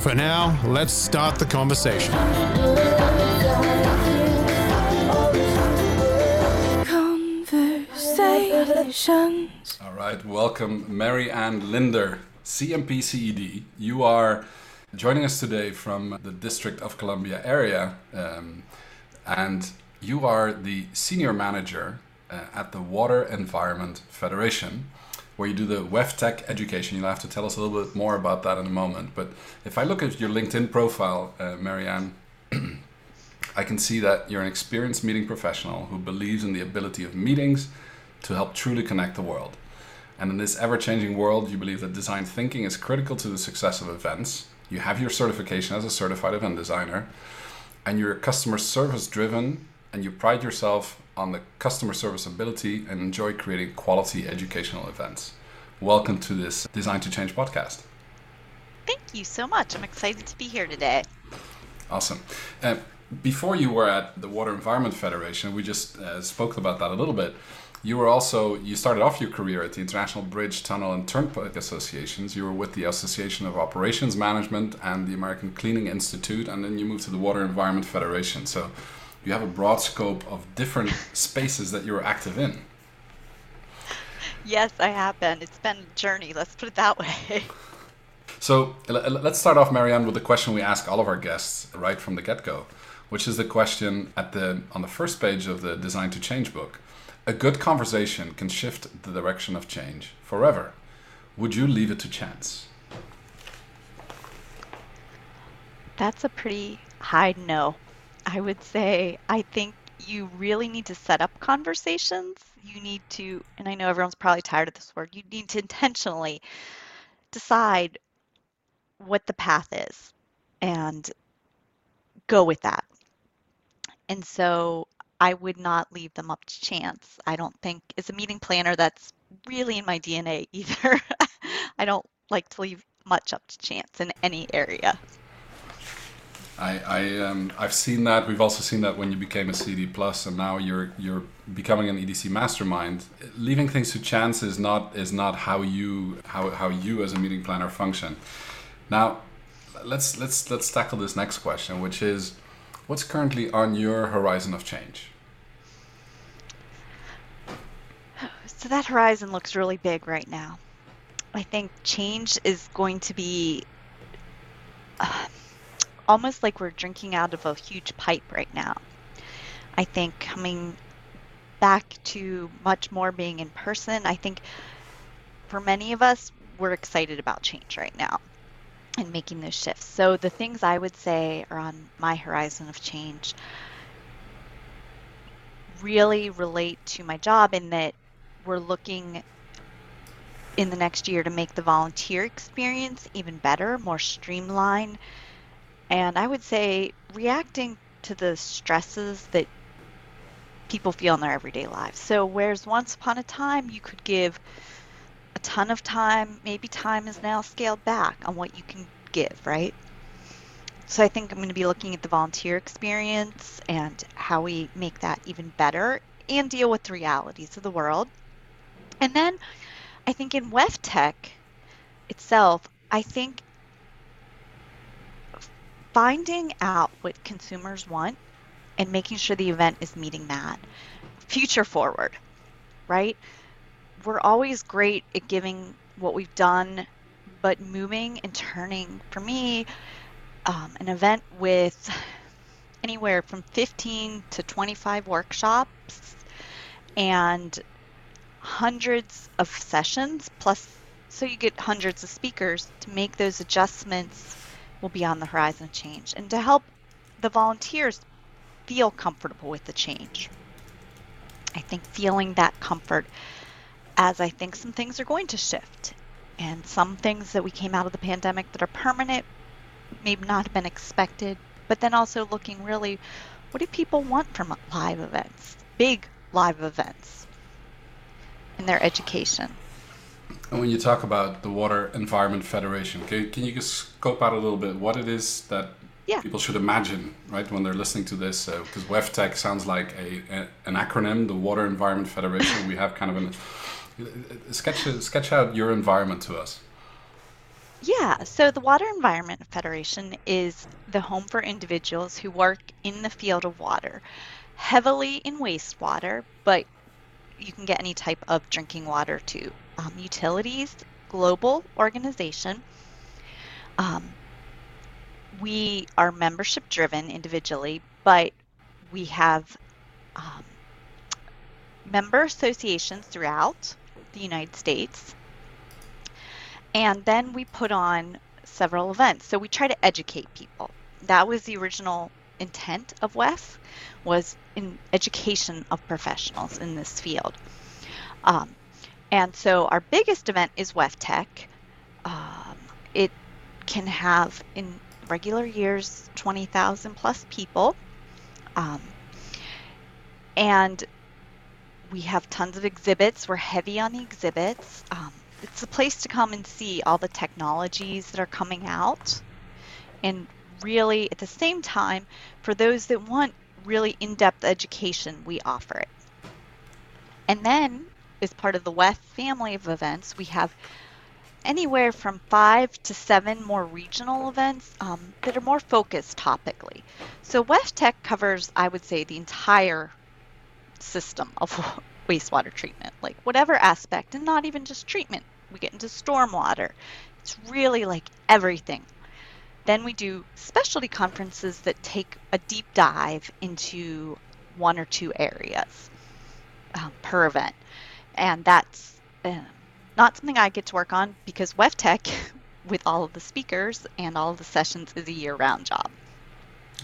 For now, let's start the conversation. Conversations. All right, welcome Mary Ann Linder, CMP CED. You are joining us today from the District of Columbia area, um, and you are the senior manager uh, at the Water Environment Federation where you do the WEFTEC education. You'll have to tell us a little bit more about that in a moment. But if I look at your LinkedIn profile, uh, Mary Ann, I can see that you're an experienced meeting professional who believes in the ability of meetings to help truly connect the world. And in this ever changing world, you believe that design thinking is critical to the success of events. You have your certification as a certified event designer, and you're customer service driven, and you pride yourself on the customer service ability and enjoy creating quality educational events. Welcome to this Design to Change podcast. Thank you so much. I'm excited to be here today. Awesome. Uh, before you were at the Water Environment Federation, we just uh, spoke about that a little bit. You were also you started off your career at the International Bridge, Tunnel, and Turnpike Associations. You were with the Association of Operations Management and the American Cleaning Institute, and then you moved to the Water Environment Federation. So you have a broad scope of different spaces that you're active in. Yes, I have been. It's been a journey, let's put it that way. So let's start off, Mary Ann, with the question we ask all of our guests right from the get go, which is the question at the on the first page of the Design to Change book. A good conversation can shift the direction of change forever. Would you leave it to chance? That's a pretty high no. I would say I think you really need to set up conversations. You need to, and I know everyone's probably tired of this word, you need to intentionally decide what the path is and go with that. And so I would not leave them up to chance. I don't think, as a meeting planner, that's really in my DNA either. I don't like to leave much up to chance in any area. I, I um, I've seen that. We've also seen that when you became a CED plus, and now you're you're becoming an EDC mastermind. Leaving things to chance is not is not how you how, how you as a meeting planner function. Now, let's let's let's tackle this next question, which is, what's currently on your horizon of change? So that horizon looks really big right now. I think change is going to be. Uh, almost like we're drinking out of a huge pipe right now. I think coming back to much more being in person, I think for many of us, we're excited about change right now and making those shifts. So the things I would say are on my horizon of change really relate to my job in that we're looking in the next year to make the volunteer experience even better, more streamlined, and I would say reacting to the stresses that people feel in their everyday lives. So, whereas once upon a time you could give a ton of time, maybe time is now scaled back on what you can give, right? So, I think I'm going to be looking at the volunteer experience and how we make that even better and deal with the realities of the world. And then I think in WEFTEC itself, I think finding out what consumers want and making sure the event is meeting that. Future forward, right? We're always great at giving what we've done, but moving and turning, for me, um, an event with anywhere from 15 to 25 workshops and hundreds of sessions plus so you get hundreds of speakers to make those adjustments will be on the horizon of change. And to help the volunteers feel comfortable with the change. I think feeling that comfort as I think some things are going to shift and some things that we came out of the pandemic that are permanent may not have been expected, but then also looking really what do people want from live events, big live events in their education? And when you talk about the Water Environment Federation, can, can you just scope out a little bit what it is that yeah. people should imagine, right, when they're listening to this? Because uh, WEFTEC sounds like a, a, an acronym, the Water Environment Federation. we have kind of an sketch sketch out your environment to us. Yeah, so the Water Environment Federation is the home for individuals who work in the field of water, heavily in wastewater, but you can get any type of drinking water too um, utilities global organization. Um, we are membership driven individually, but we have um, member associations throughout the United States. And then we put on several events. So we try to educate people. That was the original intent of WEF was in education of professionals in this field. Um, and so our biggest event is WEFTEC. Um, it can have in regular years 20,000 plus people. Um, and we have tons of exhibits. We're heavy on the exhibits. Um, it's a place to come and see all the technologies that are coming out. And really, at the same time, for those that want really in depth education, we offer it. And then is part of the WEF family of events. We have anywhere from five to seven more regional events um, that are more focused topically. So WEFTEC covers, I would say, the entire system of wastewater treatment, like whatever aspect, and not even just treatment. We get into stormwater. It's really like everything. Then we do specialty conferences that take a deep dive into one or two areas um, per event and that's uh, not something I get to work on because WEFTEC, with all of the speakers and all of the sessions, is a year-round job.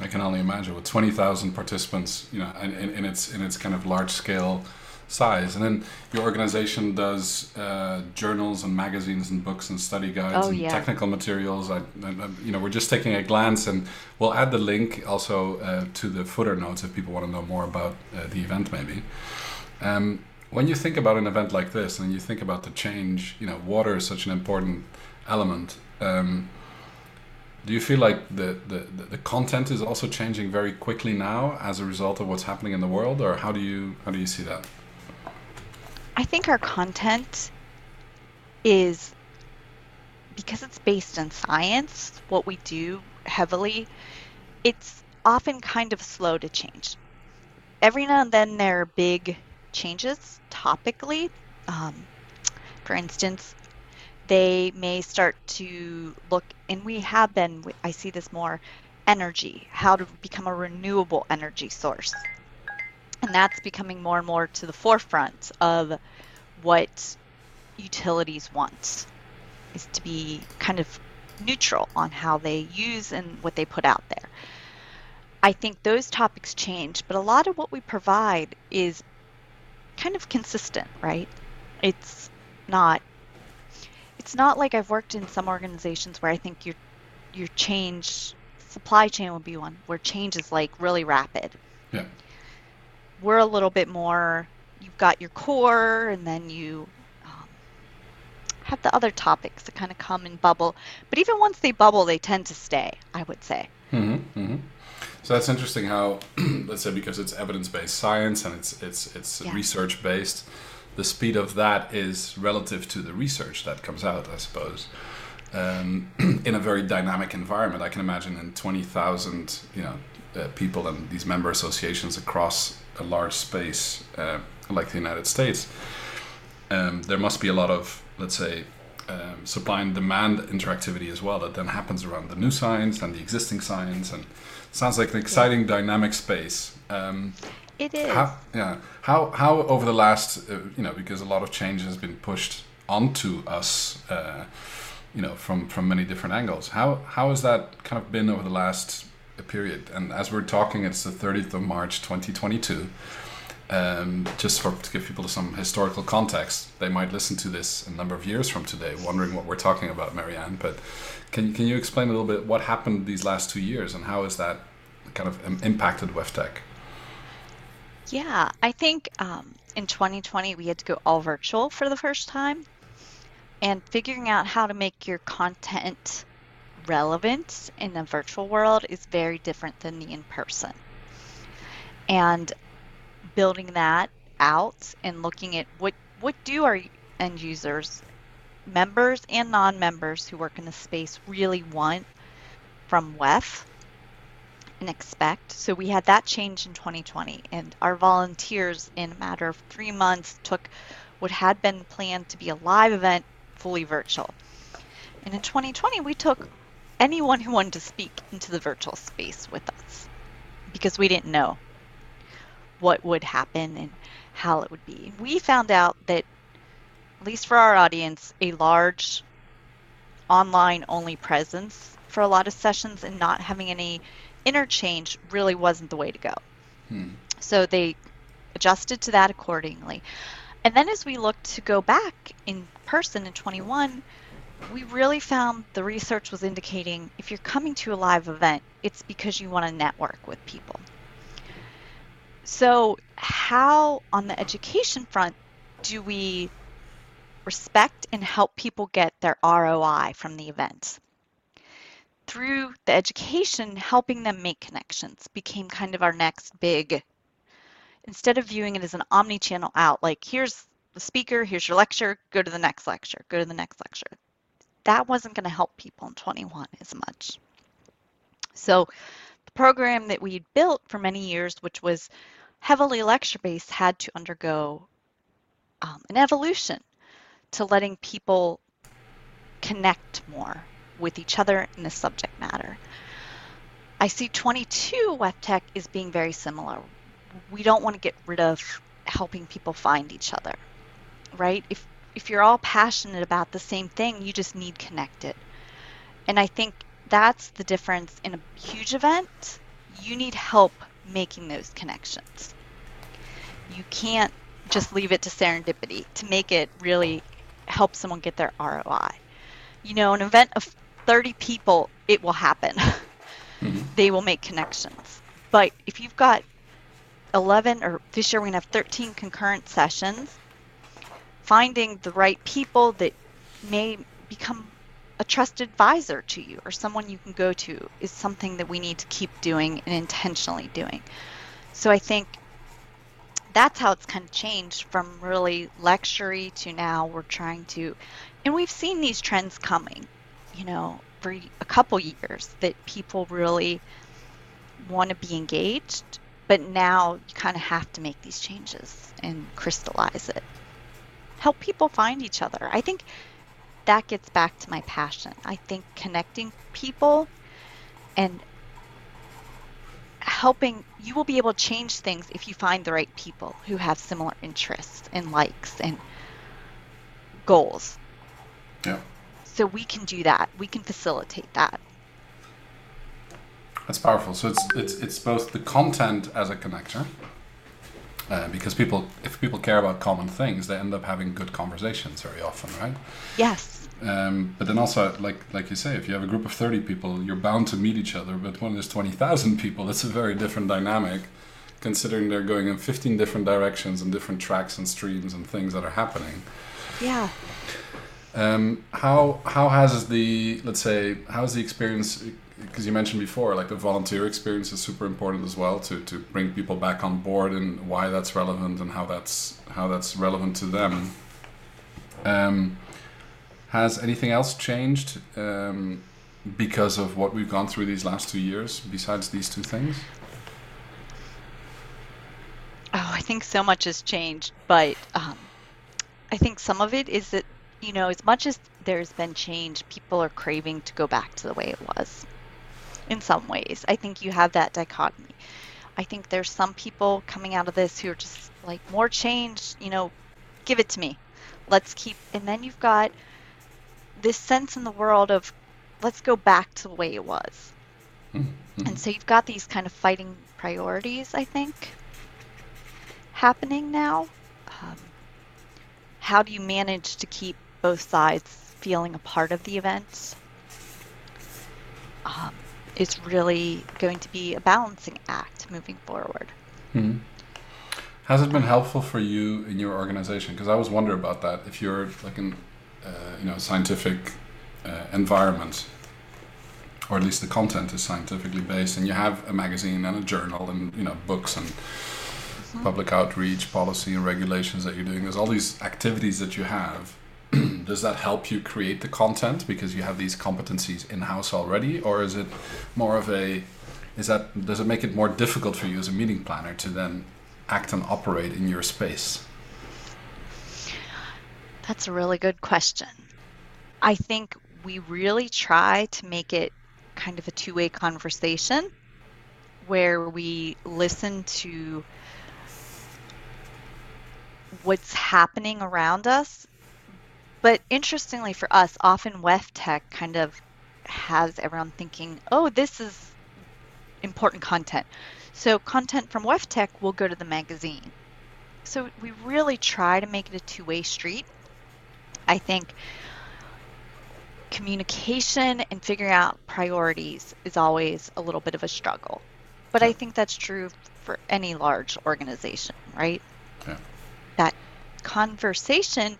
I can only imagine with twenty thousand participants, you know, in, in, its in its kind of large-scale size, and then your organization does uh, journals and magazines and books and study guides oh, and yeah. technical materials. I, I, you know, we're just taking a glance, and we'll add the link also uh, to the footer notes if people want to know more about uh, the event, maybe. Um, when you think about an event like this and you think about the change, you know, water is such an important element. Um, do you feel like the, the, the content is also changing very quickly now as a result of what's happening in the world, or how do you how do you see that? I think our content is because it's based in science, what we do heavily, it's often kind of slow to change. Every now and then there are big changes topically. Um, for instance, they may start to look, and we have been, I see this more, energy, how to become a renewable energy source. And that's becoming more and more to the forefront of what utilities want, is to be kind of neutral on how they use and what they put out there. I think those topics change, but a lot of what we provide is kind of consistent, right? It's not it's not like I've worked in some organizations where I think your your change supply chain would be one where change is like really rapid. Yeah. We're a little bit more you've got your core and then you um, have the other topics that kind of come and bubble. But even once they bubble, they tend to stay, I would say. Mm-hmm, mm-hmm. So that's interesting how, let's say, because it's evidence-based science and it's it's it's yeah. research-based, the speed of that is relative to the research that comes out, I suppose. Um, in a very dynamic environment, I can imagine in twenty thousand, you know, uh, people and these member associations across a large space uh, like the United States, um, there must be a lot of, let's say, um, supply and demand interactivity as well that then happens around the new science and the existing science and sounds like an exciting yeah. dynamic space um, it is how, yeah how how over the last uh, you know because a lot of change has been pushed onto us uh, you know from from many different angles how how has that kind of been over the last period. And as we're talking, it's the 30th of March 2022. Um, just for to give people some historical context, they might listen to this a number of years from today, wondering what we're talking about, Mary Ann. But can can you explain a little bit what happened these last two years and how has that kind of impacted WEFTEC? Yeah, I think um, in 2020 we had to go all virtual for the first time, and figuring out how to make your content relevant in the virtual world is very different than the in person. And building that out and looking at what what do our end users, members and non-members who work in the space really want from WEF and expect. So we had that change in 2020 and our volunteers in a matter of 3 months took what had been planned to be a live event fully virtual. And in 2020 we took anyone who wanted to speak into the virtual space with us because we didn't know what would happen and how it would be. We found out that, at least for our audience, a large online only presence for a lot of sessions and not having any interchange really wasn't the way to go. Hmm. So they adjusted to that accordingly. And then as we looked to go back in person in 21, we really found the research was indicating if you're coming to a live event, it's because you want to network with people. So, how on the education front do we respect and help people get their ROI from the event? Through the education, helping them make connections became kind of our next big, instead of viewing it as an omni channel out, like here's the speaker, here's your lecture, go to the next lecture, go to the next lecture. That wasn't going to help people in 21 as much. So, program that we built for many years, which was heavily lecture based had to undergo um, an evolution to letting people connect more with each other in the subject matter. I see 22 WEFTEC is being very similar. We don't want to get rid of helping people find each other, right? If if you're all passionate about the same thing, you just need connected. And I think that's the difference in a huge event. You need help making those connections. You can't just leave it to serendipity to make it really help someone get their ROI. You know, an event of 30 people, it will happen. Mm-hmm. they will make connections. But if you've got 11 or this year we're going to have 13 concurrent sessions, finding the right people that may become a trusted advisor to you or someone you can go to is something that we need to keep doing and intentionally doing. So I think that's how it's kind of changed from really lectury to now we're trying to, and we've seen these trends coming, you know, for a couple years that people really want to be engaged, but now you kind of have to make these changes and crystallize it. Help people find each other. I think that gets back to my passion. I think connecting people and helping you will be able to change things if you find the right people who have similar interests and likes and goals. Yeah. So we can do that. We can facilitate that. That's powerful. So it's it's it's both the content as a connector, uh, because people if people care about common things, they end up having good conversations very often, right? Yes. Um, but then also, like like you say, if you have a group of thirty people, you're bound to meet each other. But when there's twenty thousand people, it's a very different dynamic, considering they're going in fifteen different directions and different tracks and streams and things that are happening. Yeah. Um, how how has the let's say how has the experience? Because you mentioned before, like the volunteer experience is super important as well to to bring people back on board and why that's relevant and how that's how that's relevant to them. Um, has anything else changed um, because of what we've gone through these last two years, besides these two things? Oh, I think so much has changed, but um, I think some of it is that, you know, as much as there's been change, people are craving to go back to the way it was in some ways. I think you have that dichotomy. I think there's some people coming out of this who are just like, more change, you know, give it to me. Let's keep, and then you've got this sense in the world of let's go back to the way it was. Mm-hmm. And so you've got these kind of fighting priorities, I think, happening now. Um, how do you manage to keep both sides feeling a part of the event? Um, is really going to be a balancing act moving forward. Mm-hmm. Has it been helpful for you in your organization? Because I was wondering about that. If you're like in, uh, you know, scientific uh, environment, or at least the content is scientifically based, and you have a magazine and a journal and you know books and mm-hmm. public outreach, policy and regulations that you're doing. There's all these activities that you have. Does that help you create the content because you have these competencies in house already, or is it more of a is that does it make it more difficult for you as a meeting planner to then act and operate in your space? That's a really good question. I think we really try to make it kind of a two way conversation where we listen to what's happening around us. But interestingly for us, often WEFTEC kind of has everyone thinking, oh, this is important content. So content from WEFTEC will go to the magazine. So we really try to make it a two-way street. I think communication and figuring out priorities is always a little bit of a struggle. But I think that's true for any large organization, right? Yeah. That conversation,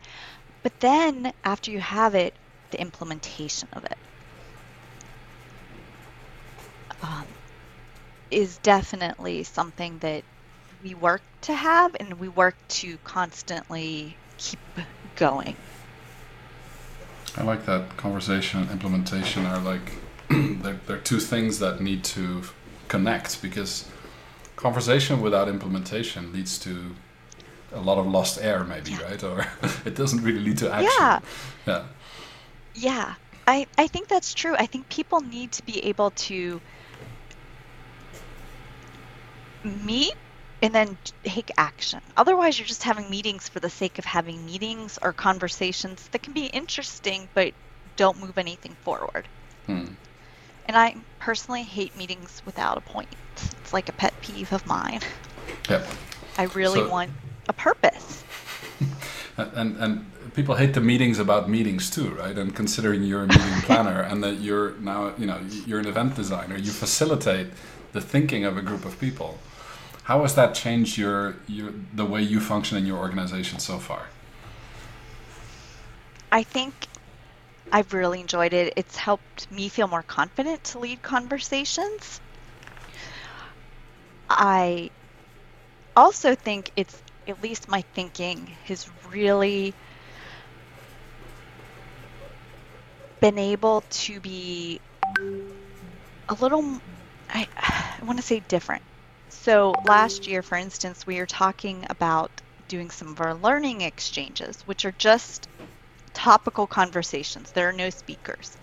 but then after you have it, the implementation of it. Um, is definitely something that we work to have and we work to constantly keep going. I like that conversation and implementation are like they're, they're two things that need to connect because conversation without implementation leads to a lot of lost air maybe yeah. right or it doesn't really lead to action yeah yeah yeah I, I think that's true i think people need to be able to meet and then take action. Otherwise, you're just having meetings for the sake of having meetings or conversations that can be interesting but don't move anything forward. Hmm. And I personally hate meetings without a point. It's like a pet peeve of mine. Yep. I really so, want a purpose. and and people hate the meetings about meetings too, right? And considering you're a meeting planner and that you're now, you know, you're an event designer, you facilitate the thinking of a group of people how has that changed your, your the way you function in your organization so far? I think I've really enjoyed it. It's helped me feel more confident to lead conversations. I also think it's at least my thinking has really been able to be a little I, I want to say different so last year, for instance, we were talking about doing some of our learning exchanges, which are just topical conversations. There are no speakers.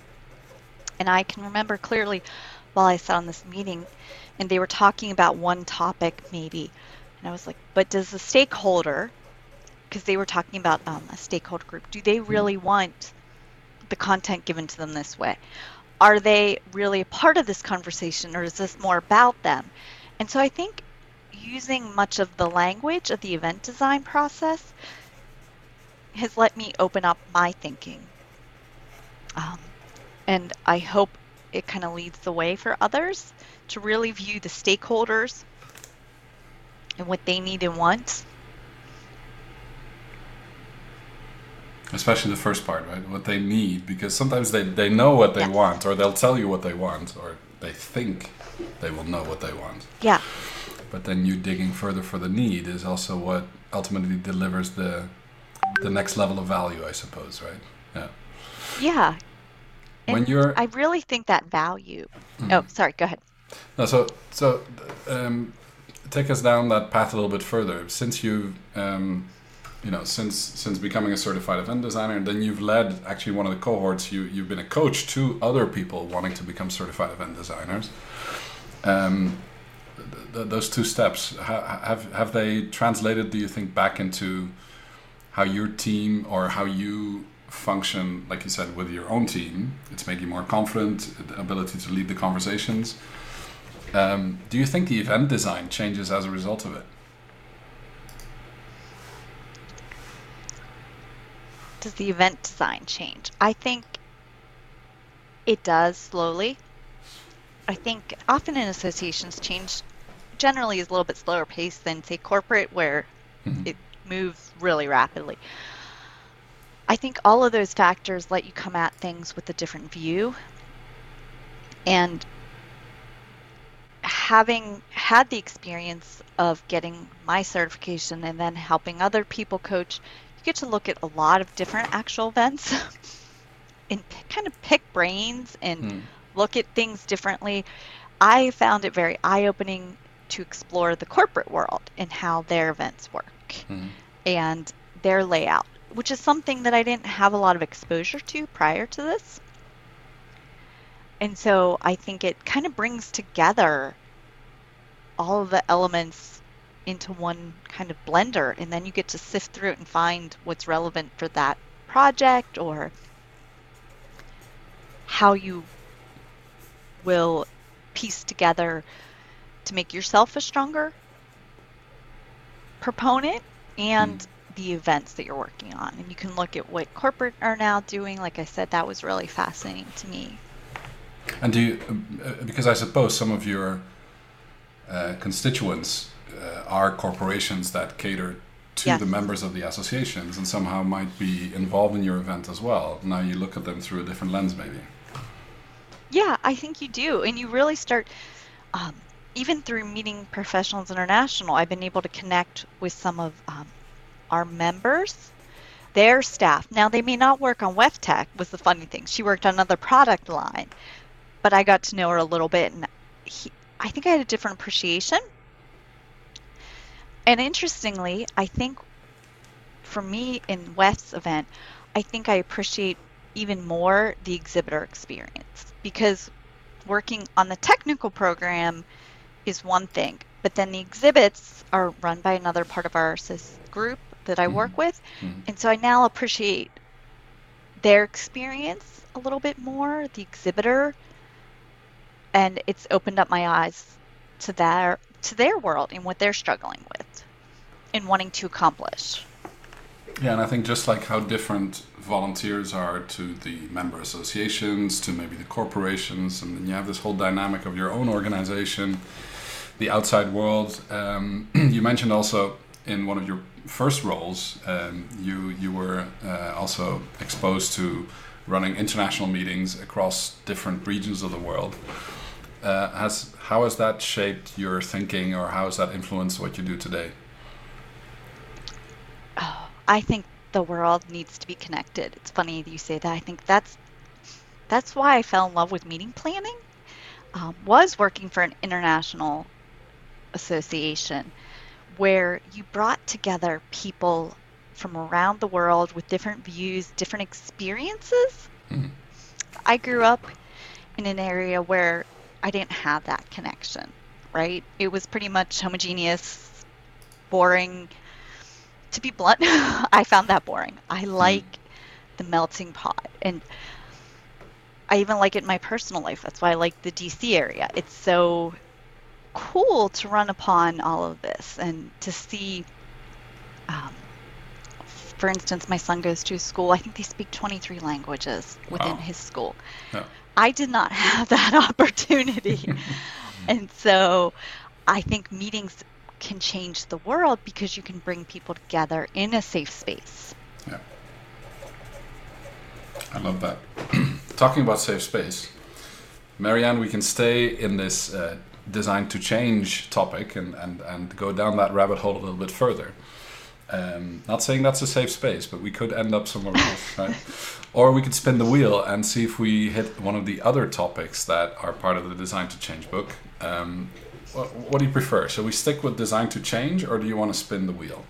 And I can remember clearly while I sat on this meeting and they were talking about one topic maybe. And I was like, but does the stakeholder, because they were talking about um, a stakeholder group, do they hmm. really want the content given to them this way? Are they really a part of this conversation or is this more about them? And so I think using much of the language of the event design process has let me open up my thinking. Um, and I hope it kind of leads the way for others to really view the stakeholders and what they need and want. Especially the first part, right? What they need, because sometimes they, they know what they yes. want, or they'll tell you what they want, or they think they will know what they want. Yeah. But then you digging further for the need is also what ultimately delivers the the next level of value, I suppose, right? Yeah. Yeah. And when you're, I really think that value. Mm. Oh, sorry. Go ahead. No, so so um, take us down that path a little bit further. Since you um, you know since since becoming a certified event designer then you've led actually one of the cohorts you you've been a coach to other people wanting to become certified event designers um, th- those two steps have have they translated do you think back into how your team or how you function, like you said, with your own team. It's making you more confident, the ability to lead the conversations. Um, do you think the event design changes as a result of it? Does the event design change? I think it does slowly. I think often in associations, change generally is a little bit slower paced than, say, corporate, where mm-hmm. it moves really rapidly. I think all of those factors let you come at things with a different view. And having had the experience of getting my certification and then helping other people coach, you get to look at a lot of different actual events and kind of pick brains and hmm. look at things differently. I found it very eye opening to explore the corporate world and how their events work hmm. and their layout, which is something that I didn't have a lot of exposure to prior to this. And so I think it kind of brings together all of the elements into one kind of blender and then you get to sift through it and find what's relevant for that project or how you will piece together to make yourself a stronger proponent and mm. the events that you're working on. And you can look at what corporate are now doing. Like I said, that was really fascinating to me. And do you, uh, because I suppose some of your uh, constituents uh, are corporations that cater to yes. the members of the associations and somehow might be involved in your event as well. Now you look at them through a different lens, maybe. Yeah, I think you do. And you really start, um, even through meeting Professionals International, I've been able to connect with some of um, our members, their staff. Now, they may not work on WEFTEC, was the funny thing. She worked on another product line, but I got to know her a little bit, and he, I think I had a different appreciation. And interestingly, I think for me in WEF's event, I think I appreciate even more the exhibitor experience because working on the technical program is one thing, but then the exhibits are run by another part of our group that I mm-hmm. work with. Mm-hmm. And so I now appreciate their experience a little bit more, the exhibitor and it's opened up my eyes to their to their world and what they're struggling with and wanting to accomplish. Yeah, and I think just like how different volunteers are to the member associations, to maybe the corporations, and then you have this whole dynamic of your own organization, the outside world. Um, you mentioned also in one of your first roles, um, you you were uh, also exposed to running international meetings across different regions of the world uh, has how has that shaped your thinking, or how has that influenced what you do today? Oh, I think the world needs to be connected. It's funny you say that. I think that's that's why I fell in love with meeting planning. Um, was working for an international association where you brought together people from around the world with different views, different experiences. Mm-hmm. I grew up in an area where I didn't have that connection, right? It was pretty much homogeneous, boring. To be blunt, I found that boring. I hmm. like mm. the melting pot. And I even like it in my personal life. That's why I like the DC area. It's so cool to run upon all of this and to see. Um, for instance, my son goes to a school. I think they speak 23 languages within wow. his school. Yeah. I did not have that opportunity. and so I think meetings can change the world because you can bring people together in a safe space. Yeah. I love that. Talking about safe space, Mary Ann, we can stay in this uh, design to change topic and, and, and go down that rabbit hole a little bit further. Um, not saying that's a safe space, but we could end up somewhere else, right? Or we could spin the wheel and see if we hit one of the other topics that are part of the Design to Change book. Um, what, what, do you prefer? Shall we stick with Design to Change, or do you want to spin the wheel?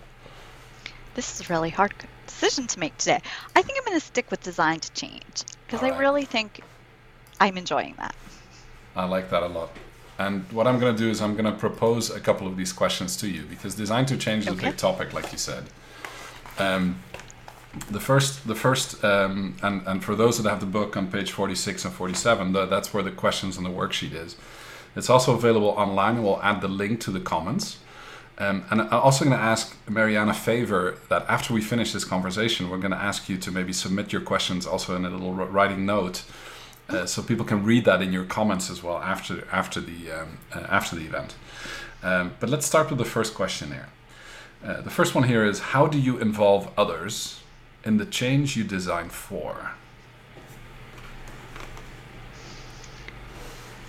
This is a really hard decision to make today. I think I'm going to stick with Design to Change because right. I really think I'm enjoying that. I like that a lot. And what I'm going to do is I'm going to propose a couple of these questions to you because design to change is okay. a big topic, like you said. Um, the first, the first, um, and and for those that have the book on page forty six and forty seven, that's where the questions on the worksheet is. It's also available online, and we'll add the link to the comments. Um, and I'm also going to ask Mary Ann a favor that after we finish this conversation, we're going to ask you to maybe submit your questions also in a little writing note, uh, so people can read that in your comments as well after after the um, uh, after the event. Um, but let's start with the first question here. Uh, the first one here is how do you involve others in the change you design for?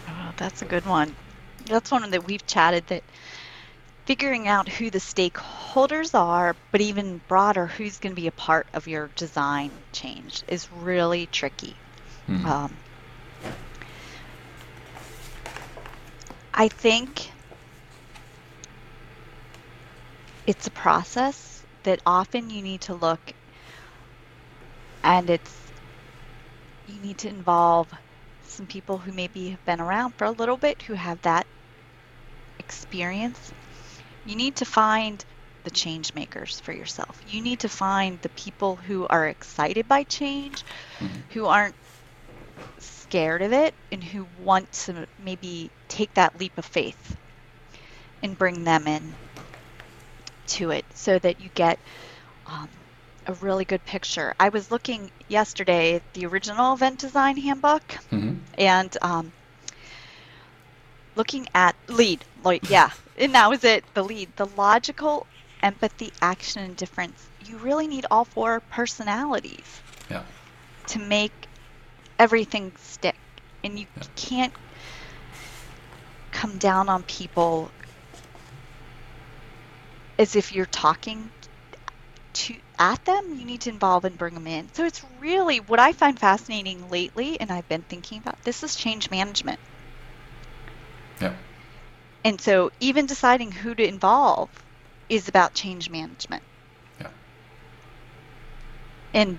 Oh, that's a good one. That's one that we've chatted that figuring out who the stakeholders are, but even broader, who's going to be a part of your design change is really tricky. Mm-hmm. Um, I think it's a process that often you need to look and it's you need to involve some people who maybe have been around for a little bit who have that experience you need to find the change makers for yourself you need to find the people who are excited by change mm-hmm. who aren't scared of it and who want to maybe take that leap of faith and bring them in to it so that you get um, a really good picture. I was looking yesterday at the original event design handbook mm-hmm. and um, looking at lead. Like, yeah, and that was it. The lead, the logical, empathy, action, and difference. You really need all four personalities. Yeah. To make everything stick, and you yeah. can't come down on people as if you're talking to at them, you need to involve and bring them in. So it's really what I find fascinating lately, and I've been thinking about this is change management. Yeah. And so even deciding who to involve is about change management. Yeah. And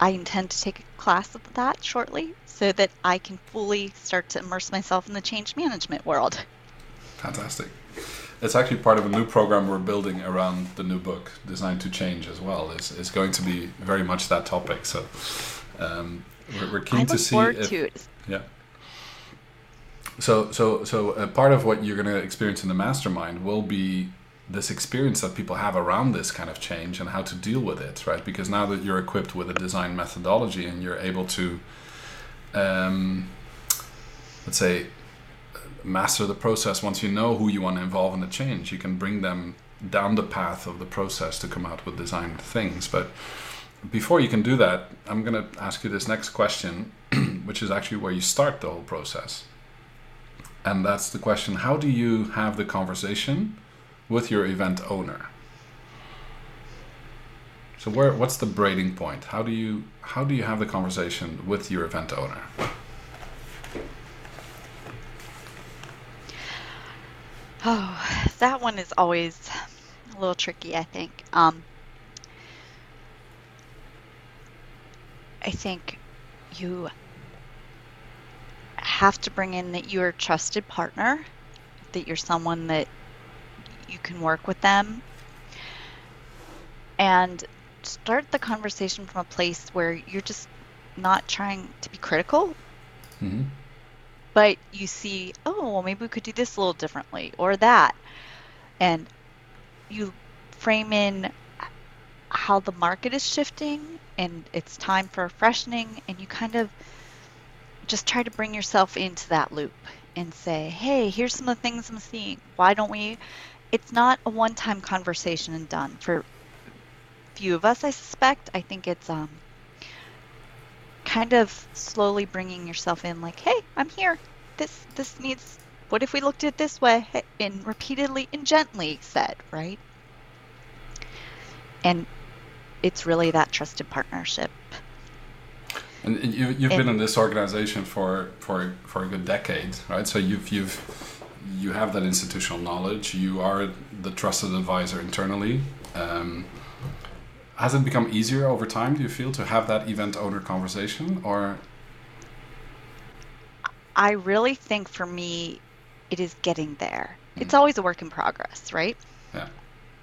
I intend to take a class of that shortly so that I can fully start to immerse myself in the change management world. Fantastic it's actually part of a new program we're building around the new book, Design to Change, as well. It's, is going to be very much that topic. So um, we're, we're, keen to see. If, to yeah. So so so uh, part of what you're going to experience in the mastermind will be this experience that people have around this kind of change and how to deal with it, right? Because now that you're equipped with a design methodology and you're able to, um, let's say, master the process once you know who you want to involve in the change you can bring them down the path of the process to come out with designed things but before you can do that i'm going to ask you this next question which is actually where you start the whole process and that's the question how do you have the conversation with your event owner. So where what's the braiding point? How do you how do you have the conversation with your event owner? Oh, that one is always a little tricky, I think. Um, I think you have to bring in that you're a trusted partner, that you're someone that you can work with them, and start the conversation from a place where you're just not trying to be critical. Mm-hmm but you see, oh, well, maybe we could do this a little differently or that. And you frame in how the market is shifting and it's time for a freshening, and you kind of just try to bring yourself into that loop and say, hey, here's some of the things I'm seeing. Why don't we? It's not a one time conversation and done. For few of us, I suspect, I think it's um, kind of slowly bringing yourself in like hey i'm here. This this needs what if we looked at it this way? And repeatedly and gently said right? And it's really that trusted partnership. And you, you've and, been in this organization for for for a good decade right? So you've you've you have that institutional knowledge. You are the trusted advisor internally. Um, has it become easier over time do you feel to have that event owner conversation or? I really think for me it is getting there. Mm. it's always a work in progress right? Yeah.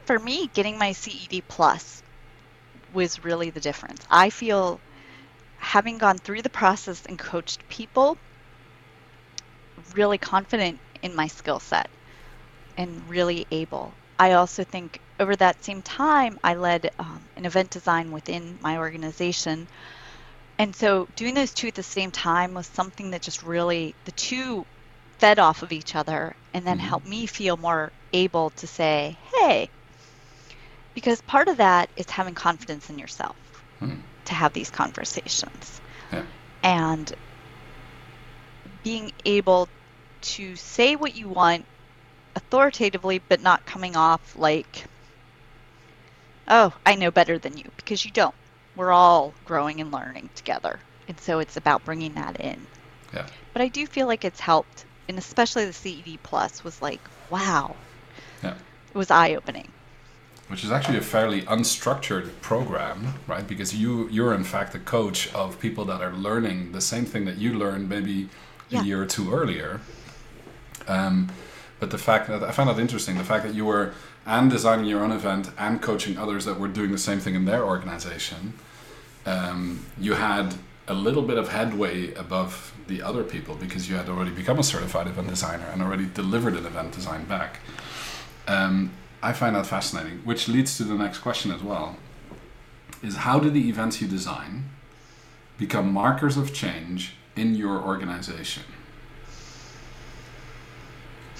For me getting my ced plus was really the difference. I feel having gone through the process and coached people, really confident in my skill set and really able. I also think over that same time, I led um, an event design within my organization. And so doing those two at the same time was something that just really, the two fed off of each other and then mm-hmm. helped me feel more able to say, hey, because part of that is having confidence in yourself mm-hmm. to have these conversations. Yeah. And being able to say what you want authoritatively, but not coming off like, oh, I know better than you, because you don't. We're all growing and learning together. And so it's about bringing that in. Yeah. But I do feel like it's helped, and especially the CED Plus was like, wow. Yeah. It was eye opening. Which is actually a fairly unstructured program, right? Because you you're in fact a coach of people that are learning the same thing that you learned maybe yeah. a year or two earlier. Um, but the fact that I found that interesting, the fact that you were and designing your own event and coaching others that were doing the same thing in their organization, um, you had a little bit of headway above the other people because you had already become a certified event designer and already delivered an event design back. Um, I find that fascinating, which leads to the next question as well. Is how do the events you design become markers of change in your organization?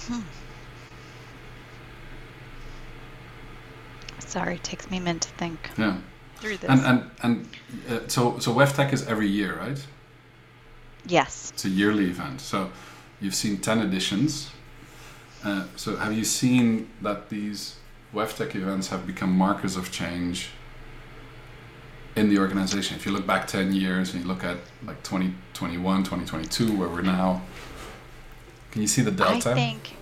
Hmm. Sorry, it takes me a minute to think. Yeah. Through this. And and and uh, so so WEFTEC is every year, right? Yes. It's a yearly event. So you've seen ten editions. Uh, so have you seen that these WEFTEC events have become markers of change in the organization? If you look back ten years and you look at like 2021, 2022, where we're now, can you see the delta? I think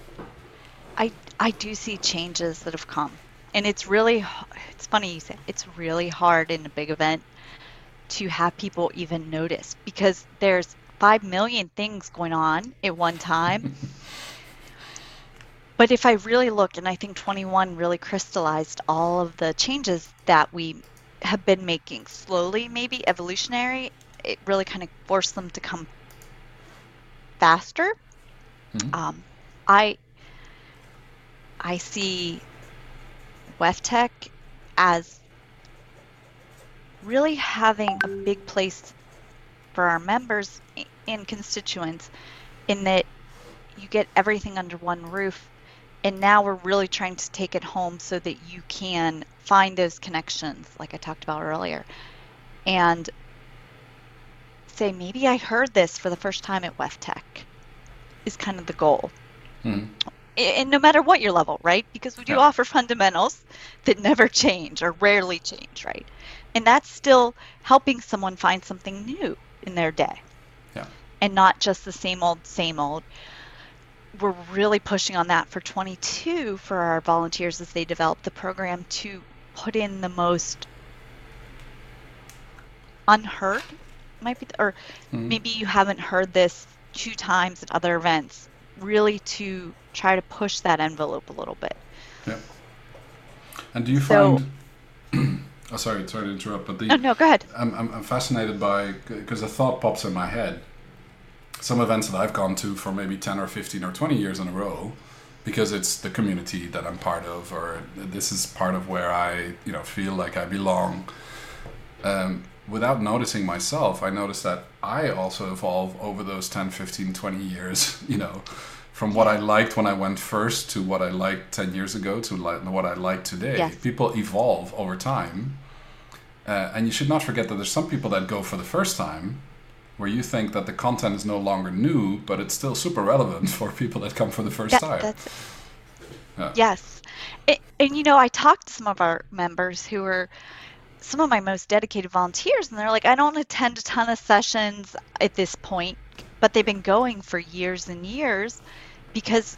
I I do see changes that have come, and it's really it's funny you say it's really hard in a big event to have people even notice because there's five million things going on at one time. but if I really look, and I think 21 really crystallized all of the changes that we have been making slowly, maybe evolutionary, it really kind of forced them to come faster. Mm-hmm. Um, I I see WEFTEC as really having a big place for our members and constituents in that you get everything under one roof and now we're really trying to take it home so that you can find those connections like i talked about earlier and say maybe i heard this for the first time at WEFTEC is kind of the goal mm and no matter what your level, right? Because we do offer fundamentals that never change or rarely change, right? And that's still helping someone find something new in their day. Yeah. And not just the same old, same old. We're really pushing on that for 22 for our volunteers as they develop the program to put in the most unheard, might be, or mm-hmm. maybe you haven't heard this two times at other events. Really to try to push that envelope a little bit. Yeah. And do you so, find? oh, sorry, sorry to interrupt, but the. Oh, no, go ahead. I'm, I'm, I'm fascinated by because a thought pops in my head. Some events that I've gone to for maybe ten or fifteen or twenty years in a row, because it's the community that I'm part of, or this is part of where I, you know, feel like I belong. Um, without noticing myself, I noticed that I also evolve over those 10, 15, 20 years, you know, from what I liked when I went first to what I liked 10 years ago to what I like today. Yes. People evolve over time. Uh, and you should not forget that there's some people that go for the first time where you think that the content is no longer new, but it's still super relevant for people that come for the first that, time. Yeah. Yes. It, and you know, I talked to some of our members who are some of my most dedicated volunteers, and they're like, I don't attend a ton of sessions at this point, but they've been going for years and years because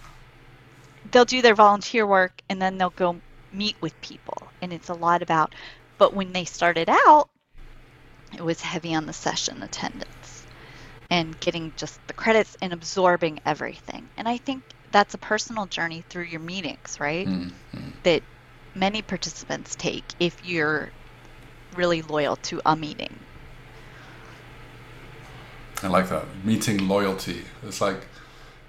they'll do their volunteer work and then they'll go meet with people and it's a lot about but when they started out it was heavy on the session attendance and getting just the credits and absorbing everything and i think that's a personal journey through your meetings right mm-hmm. that many participants take if you're really loyal to a meeting. I like that meeting loyalty. It's like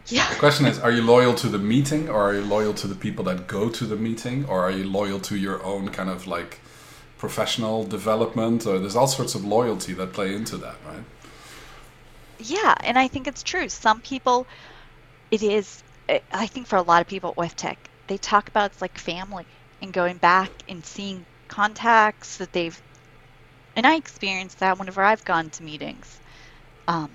yeah. The question is: Are you loyal to the meeting, or are you loyal to the people that go to the meeting, or are you loyal to your own kind of like professional development? Or there's all sorts of loyalty that play into that, right? Yeah, and I think it's true. Some people, it is. I think for a lot of people at WEFTEC, they talk about it's like family and going back and seeing contacts that they've. And I experience that whenever I've gone to meetings, um,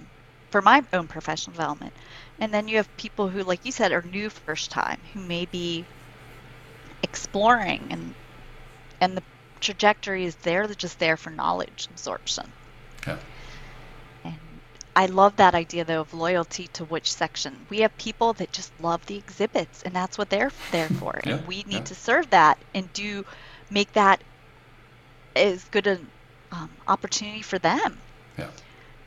for my own professional development. And then you have people who, like you said, are new first time, who may be exploring and and the trajectory is there, they're just there for knowledge absorption. Yeah. And I love that idea though of loyalty to which section. We have people that just love the exhibits and that's what they're there for. yeah, and we need yeah. to serve that and do make that as good an um, opportunity for them. Yeah.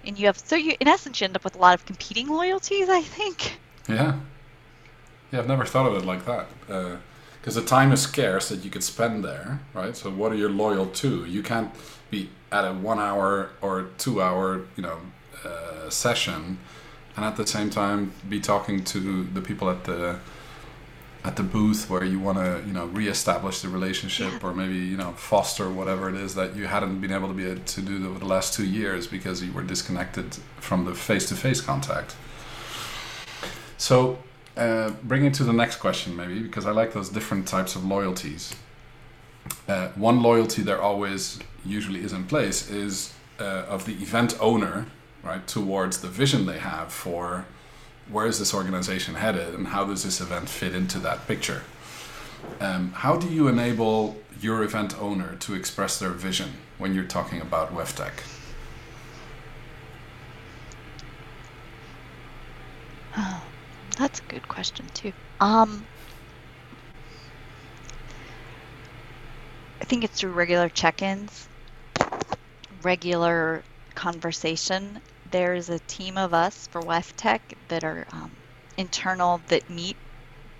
And you have so you in essence you end up with a lot of competing loyalties, I think. Yeah. Yeah, I've never thought of it like that. Because the time is scarce that you could spend there, right? So what are you loyal to? You can't be at a one hour or two hour, you know, uh, session and at the same time be talking to the people at the at the booth where you want to you know reestablish the relationship Yeah. or maybe you know foster whatever it is that you hadn't been able to be able to do over the last two years because you were disconnected from the face-to-face contact so uh, bring it to the next question maybe because i like those different types of loyalties uh, one loyalty there always usually is in place is uh, of the event owner right towards the vision they have for where is this organization headed and how does this event fit into that picture um, how do you enable your event owner to express their vision when you're talking about WEFTEC? Oh, that's a good question too. Um, I think it's through regular check-ins, regular conversation. There's a team of us for WEFTEC that are um, internal that meet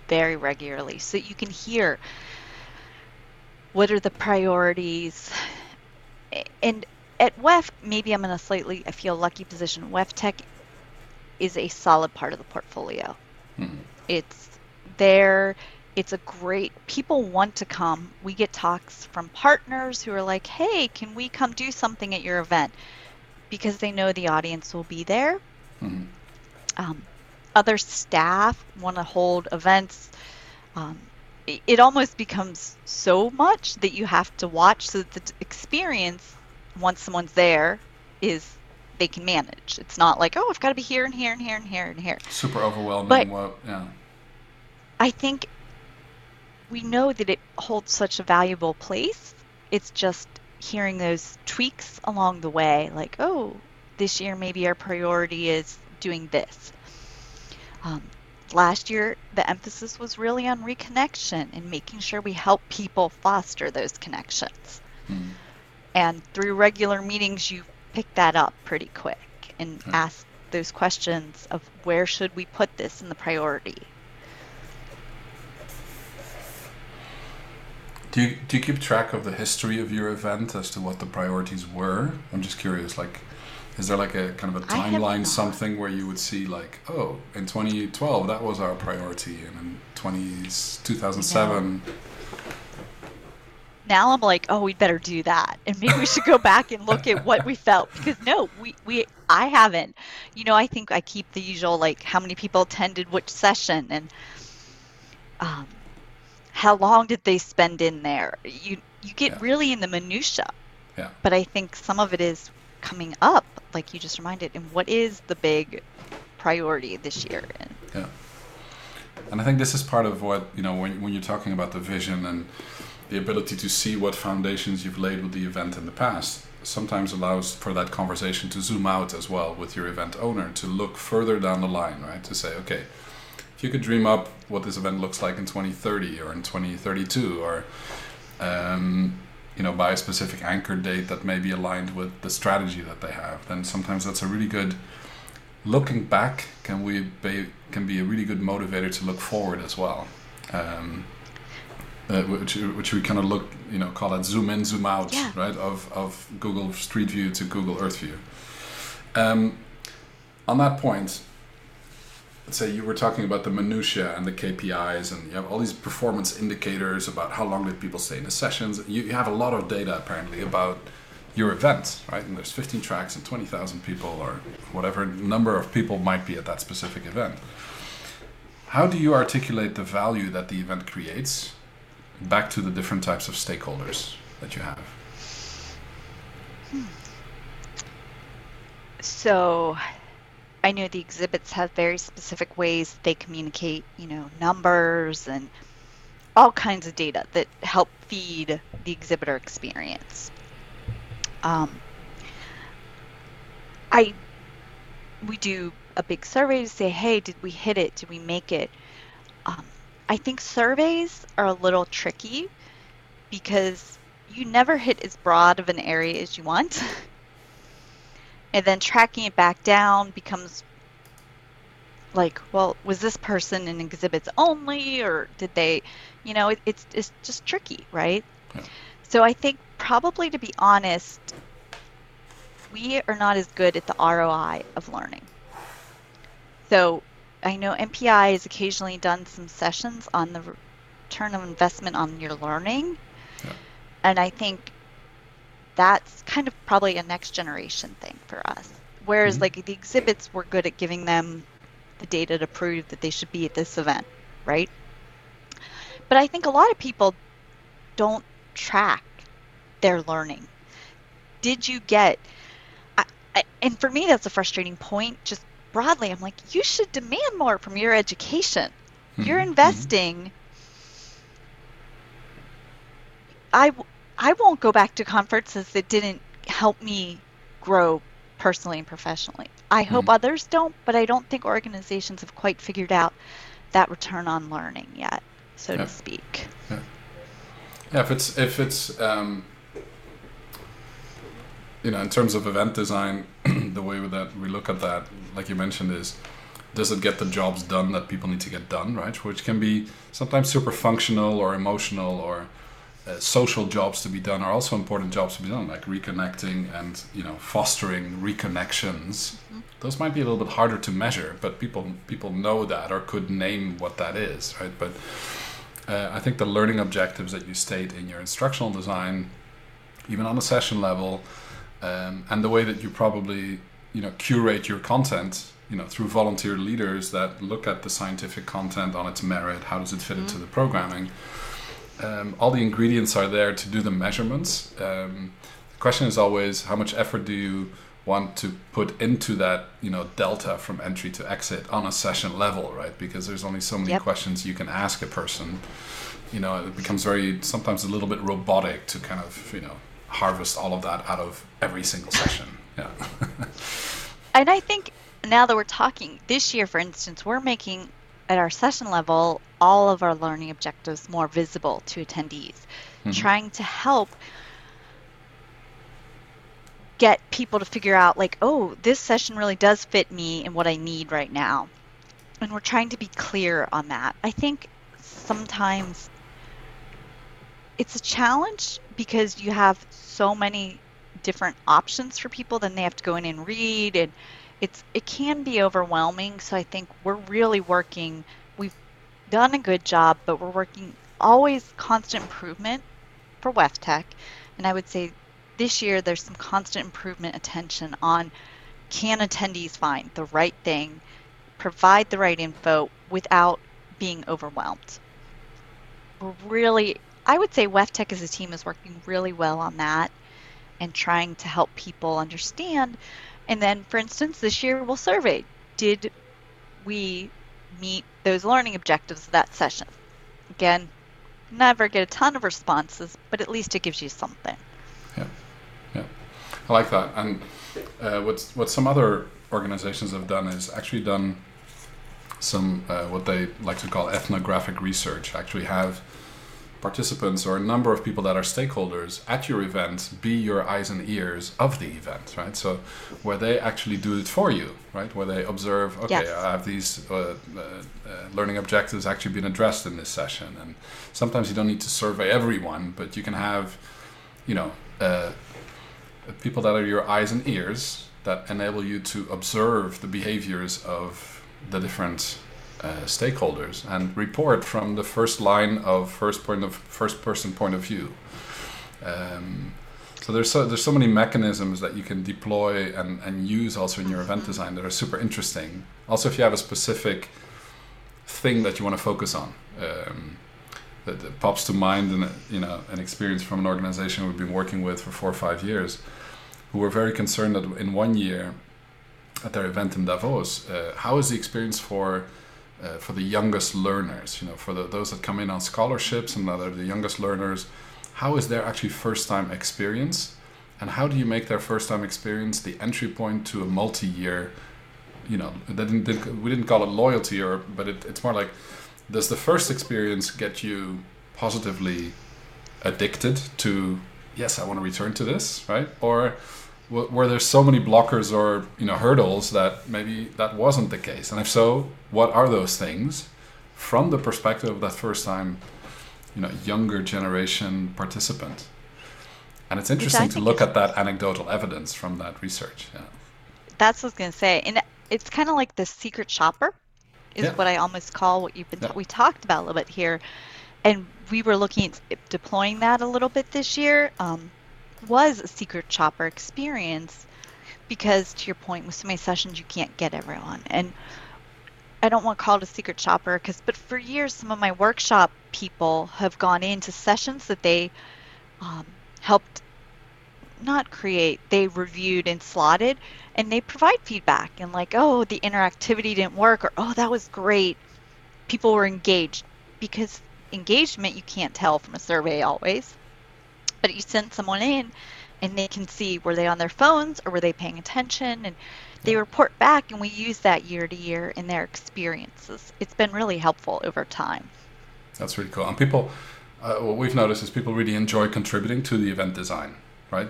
very regularly, so you can hear what are the priorities. And at WEF, maybe I'm in a slightly, I feel lucky position. WEFTEC is a solid part of the portfolio. Mhm. It's there. It's a great, people want to come. We get talks from partners who are like, hey, can we come do something at your event? Because they know the audience will be there. Mhm. Um, other staff want to hold events. Um, it, it almost becomes so much that you have to watch so that the experience, once someone's there, is they can manage. It's not like, oh, I've got to be here and here and here and here and here. Super overwhelming. But- well, yeah. I think we know that it holds such a valuable place. It's just hearing those tweaks along the way, like, oh, this year maybe our priority is doing this. Um, last year, the emphasis was really on reconnection and making sure we help people foster those connections. Mhm. And through regular meetings, you pick that up pretty quick and Okay. ask those questions of where should we put this in the priority. Do you, do you keep track of the history of your event as to what the priorities were? I'm just curious, like, is there like a kind of a timeline, something where you would see, like, oh, in 2012, that was our priority, and in 20, 2007, now I'm like, oh, we better do that, and maybe we should go back and look at what we felt because no, we we I haven't. You know, I think I keep the usual like how many people attended which session and um, how long did they spend in there. You you get Yeah. really in the minutia, Yeah. but I think some of it is coming up, like you just reminded, and what is the big priority this year? And Yeah. And I think this is part of what, you know, when, when you're talking about the vision and the ability to see what foundations you've laid with the event in the past, sometimes allows for that conversation to zoom out as well with your event owner to look further down the line, right? To say, okay, if you could dream up what this event looks like in 2030 or in 2032 or, um, you know, by a specific anchor date that may be aligned with the strategy that they have, then sometimes that's a really good looking back can we be can be a really good motivator to look forward as well. Um, uh, which which we kind of look, you know, call it zoom in, zoom out, yeah. right? Of of Google Street View to Google Earth View. Um, on that point, say you were talking about the minutia and the KPIs, and you have all these performance indicators about how long did people stay in the sessions. You, have a lot of data apparently about your event, right? And there's 15 tracks and 20,000 people, or whatever number of people might be at that specific event. How do you articulate the value that the event creates back to the different types of stakeholders that you have? Hmm. So, I know the exhibits have very specific ways they communicate, you know, numbers and all kinds of data that help feed the exhibitor experience. Um, I we do a big survey to say, hey, did we hit it? Did we make it? Um, I think surveys are a little tricky because you never hit as broad of an area as you want. and then tracking it back down becomes like, well, was this person in exhibits only, or did they, you know, it, it's it's just tricky, right? Yeah. So I think probably to be honest, we are not as good at the ROI of learning. So I know MPI has occasionally done some sessions on the return of investment on your learning. Yeah. And I think that's kind of probably a next generation thing for us. Whereas, mm-hmm. like, the exhibits, we're good at giving them the data to prove that they should be at this event, right? But I think a lot of people don't track their learning. Did you get, I, I, and for me, that's a frustrating point. Just broadly, I'm like, you should demand more from your education. Mm-hmm. You're investing. Mm-hmm. I, I won't go back to conferences that didn't help me grow personally and professionally. I hope mm-hmm. others don't, but I don't think organizations have quite figured out that return on learning yet, so yeah. to speak. Yeah. yeah. if it's if it's um, you know in terms of event design, the way that we look at that, like you mentioned, is does it get the jobs done that people need to get done, right? Which can be sometimes super functional or emotional or uh, social jobs to be done are also important jobs to be done, like reconnecting and you know fostering reconnections. Mm-hmm. Those might be a little bit harder to measure, but people people know that or could name what that is, right? But uh, I think the learning objectives that you state in your instructional design, even on a session level, um, and the way that you probably you know curate your content you know through volunteer leaders that look at the scientific content on its merit how does it fit mm-hmm. into the programming um, all the ingredients are there to do the measurements. Um, the question is always how much effort do you want to put into that you know delta from entry to exit on a session level, right? Because there's only so many yep. questions you can ask a person. You know, it becomes very sometimes a little bit robotic to kind of you know harvest all of that out of every single session. Yeah. and I think now that we're talking this year, for instance, we're making at our session level all of our learning objectives more visible to attendees, mm-hmm. trying to help get people to figure out like, oh, this session really does fit me and what I need right now. And we're trying to be clear on that. I think sometimes it's a challenge because you have so many different options for people then they have to go in and read and it's it can be overwhelming so i think we're really working we've done a good job but we're working always constant improvement for WEFTEC and i would say this year there's some constant improvement attention on can attendees find the right thing provide the right info without being overwhelmed? We're really i would say WEFTEC as a team is working really well on that and trying to help people understand and then, for instance, this year we'll survey did we meet those learning objectives of that session? Again, never get a ton of responses, but at least it gives you something. Yeah, yeah, I like that. And uh, what what some other organizations have done is actually done some uh, what they like to call ethnographic research. Actually, have participants or a number of people that are stakeholders at your event be your eyes and ears of the event, right? So where they actually do it for you, right? Where they observe, okay, Yes. I have these uh, uh, uh, learning objectives actually been addressed in this session, and sometimes you don't need to survey everyone, but you can have, you know, uh, people that are your eyes and ears that enable you to observe the behaviors of the different uh, stakeholders and report from the first line of first point of first person point of view. Um, so there's so there's so many mechanisms that you can deploy and, and use also in your event design that are super interesting. Also, if you have a specific thing that you want to focus on. Um, that, that pops to mind and you know an experience from an organization we've been working with for four or five years who were very concerned that in one year at their event in Davos uh, how is the experience for uh, for the youngest learners you know for the, those that come in on scholarships and that are the youngest learners how is their actually first time experience? And how do you make their first time experience the entry point to a multi-year you know didn't, we didn't call it loyalty or but it, it's more like does the first experience get you positively addicted to yes i want to return to this right? Or were there so many blockers or you know hurdles that maybe that wasn't the case and if so what are those things from the perspective of that first time you know younger generation participant and it's interesting to look at that anecdotal evidence from that research yeah That's what I was going to say. And it's kind of like the secret shopper is Yeah. what I almost call what you've been Yeah. we talked about a little bit here. And we were looking at deploying that a little bit this year. Um, was a secret shopper experience because to your point with so many sessions you can't get everyone. And I don't want to call it a secret shopper because but for years some of my workshop people have gone into sessions that they um, helped not create. They reviewed and slotted and they provide feedback and like oh the interactivity didn't work or oh that was great. People were engaged because engagement you can't tell from a survey always but you send someone in and they can see were they on their phones or were they paying attention and they report back and we use that year to year in their experiences it's been really helpful over time That's really cool. And people, uh, what we've noticed is people really enjoy contributing to the event design, right?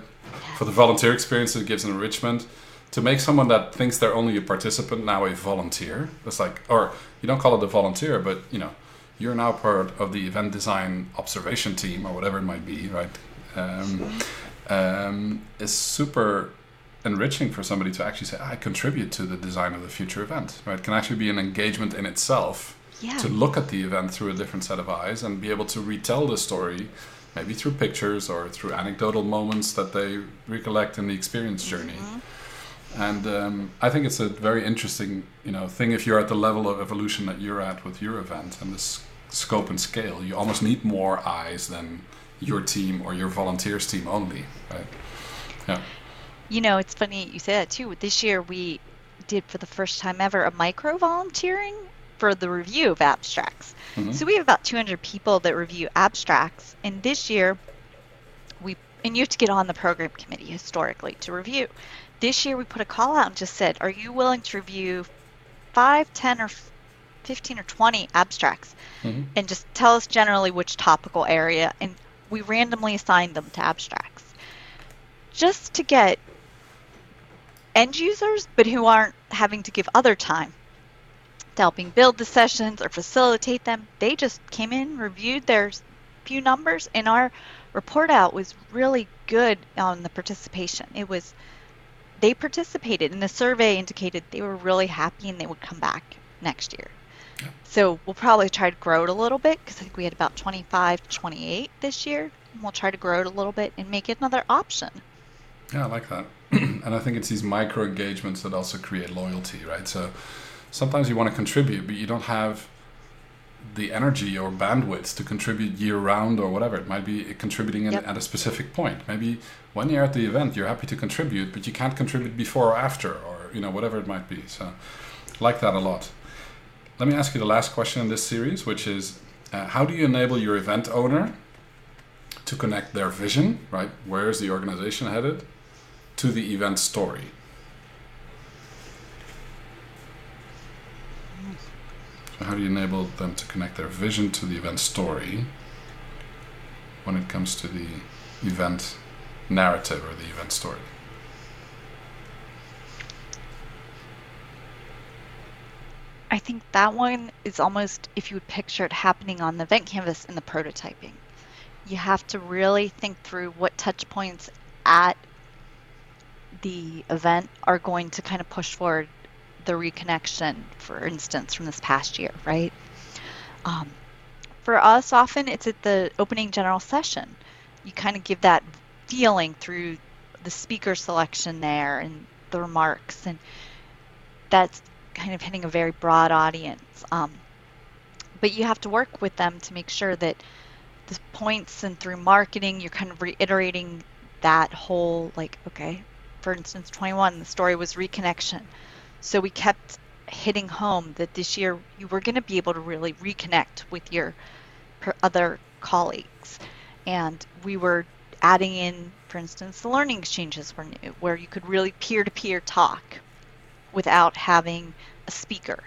For the volunteer experience, it gives an enrichment. To make someone that thinks they're only a participant now a volunteer, it's like, or you don't call it a volunteer, but you know, you're now part of the event design observation team or whatever it might be, right? Um, um, is super enriching for somebody to actually say, I contribute to the design of the future event, right? It Can actually be an engagement in itself yeah. to look at the event through a different set of eyes and be able to retell the story maybe through pictures or through anecdotal moments that they recollect in the experience journey. And um, i think it's a very interesting you know thing if you're at the level of evolution that you're at with your event and the scope and scale you almost need more eyes than your team or your volunteers team only right yeah You know, it's funny you say that too. This year we did for the first time ever a micro volunteering for the review of abstracts. Mhm. So we have about 200 people that review abstracts, and this year we and you have to get on the program committee historically to review. This year we put a call out and just said, "Are you willing to review 5, 10 or 15 or 20 abstracts?" Mhm. And just tell us generally which topical area and we randomly assigned them to abstracts. Just to get end users, but who aren't having to give other time to helping build the sessions or facilitate them. They just came in, reviewed their few numbers, and our report out was really good on the participation. It was they participated, and the survey indicated they were really happy and they would come back next year. So we'll probably try to grow it a little bit because I think we had about 25 to 28 this year. And we'll try to grow it a little bit and make it another option. Yeah, I like that. and I think it's these micro engagements that also create loyalty, right? So sometimes you want to contribute, but you don't have the energy or bandwidth to contribute year round or whatever. It might be contributing in, Yep. at a specific point. Maybe when you're at the event, you're happy to contribute, but you can't contribute before or after, or you know whatever it might be. So, like that a lot. Let me ask you the last question in this series, which is, uh, how do you enable your event owner to connect their vision, right? Where is the organization headed, to the event story? So how do you enable them to connect their vision to the event story? when it comes to the event narrative or the event story? I think that one is almost if you would picture it happening on the event canvas in the prototyping. You have to really think through what touch points at the event are going to kind of push forward the reconnection, for instance, from this past year, right? Um, for us, often it's at the opening general session. You kind of give that feeling through the speaker selection there and the remarks, and that's kind of hitting a very broad audience. Um, but you have to work with them to make sure that the points and through marketing, you're kind of reiterating that whole, like, okay, for instance, 21, the story was reconnection. So we kept hitting home that this year you were going to be able to really reconnect with your other colleagues. And we were adding in, for instance, the learning exchanges were new, where you could really peer to peer talk without having a speaker.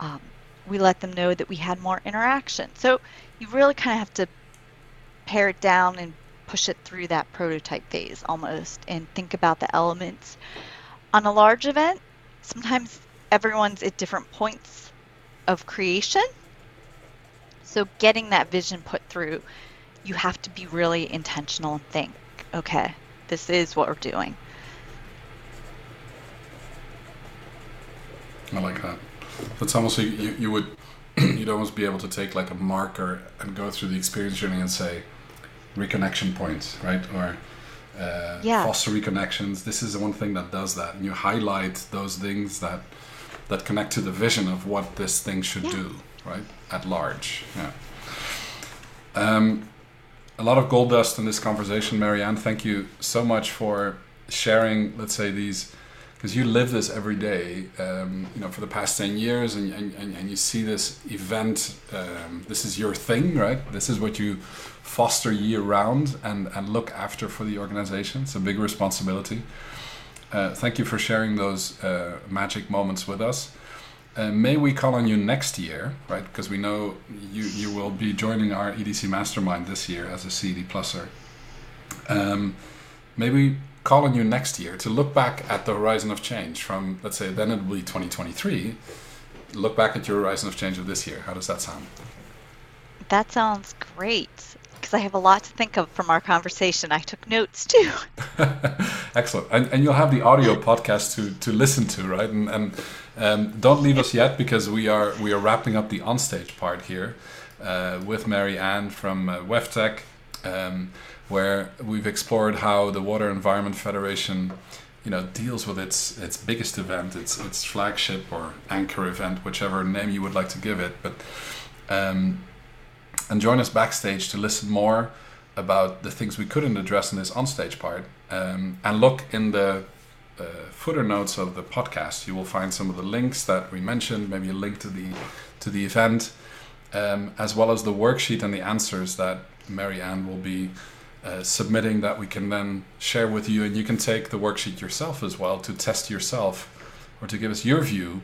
Um, we let them know that we had more interaction. So you really kind of have to pare it down and push it through that prototype phase almost and think about the elements. On a large event, sometimes everyone's at different points of creation. So getting that vision put through, you have to be really intentional and think, okay, this is what we're doing. I like that. That's almost you, you would you'd almost be able to take like a marker and go through the experience journey and say reconnection points, right? Or uh, yeah. foster reconnections. This is the one thing that does that, and you highlight those things that that connect to the vision of what this thing should yeah. do, right? At large, yeah. Um, a lot of gold dust in this conversation, Mary Ann. Thank you so much for sharing, let's say, these because you live this every day, um, you know, for the past 10 years and, and, and you see this event, um, this is your thing, right? This is what you foster year round and, and look after for the organization. It's a big responsibility. Uh, thank you for sharing those uh, magic moments with us. Uh, may we call on you next year, right? Because we know you, you will be joining our EDC Mastermind this year as a CED Pluser. Um, maybe call on you next year to look back at the horizon of change from, let's say, then it will be 2023. Look back at your horizon of change of this year. How does that sound? That sounds great because I have a lot to think of from our conversation. I took notes too. Excellent. And, and you'll have the audio podcast to, to listen to, right? And, and um, don't leave us yet because we are we are wrapping up the onstage part here uh, with Mary Ann from uh, WEFTEC. Um, where we've explored how the Water Environment Federation you know deals with its its biggest event, its its flagship or anchor event, whichever name you would like to give it. But um, and join us backstage to listen more about the things we couldn't address in this onstage part. Um, and look in the uh, footer notes of the podcast. You will find some of the links that we mentioned, maybe a link to the to the event, um, as well as the worksheet and the answers that Mary Ann will be uh, submitting that we can then share with you, and you can take the worksheet yourself as well to test yourself or to give us your view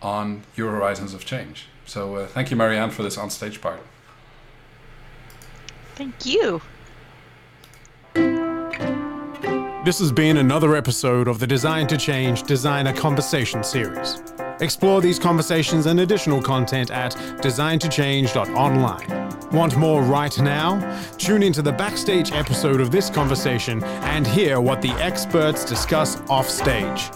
on your horizons of change. So uh, thank you, Mary Ann, for this on-stage part. Thank you. This has been another episode of the Design to Change Designer Conversation series. Explore these conversations and additional content at designtochange.online. Want more right now? Tune into the backstage episode of this conversation and hear what the experts discuss offstage.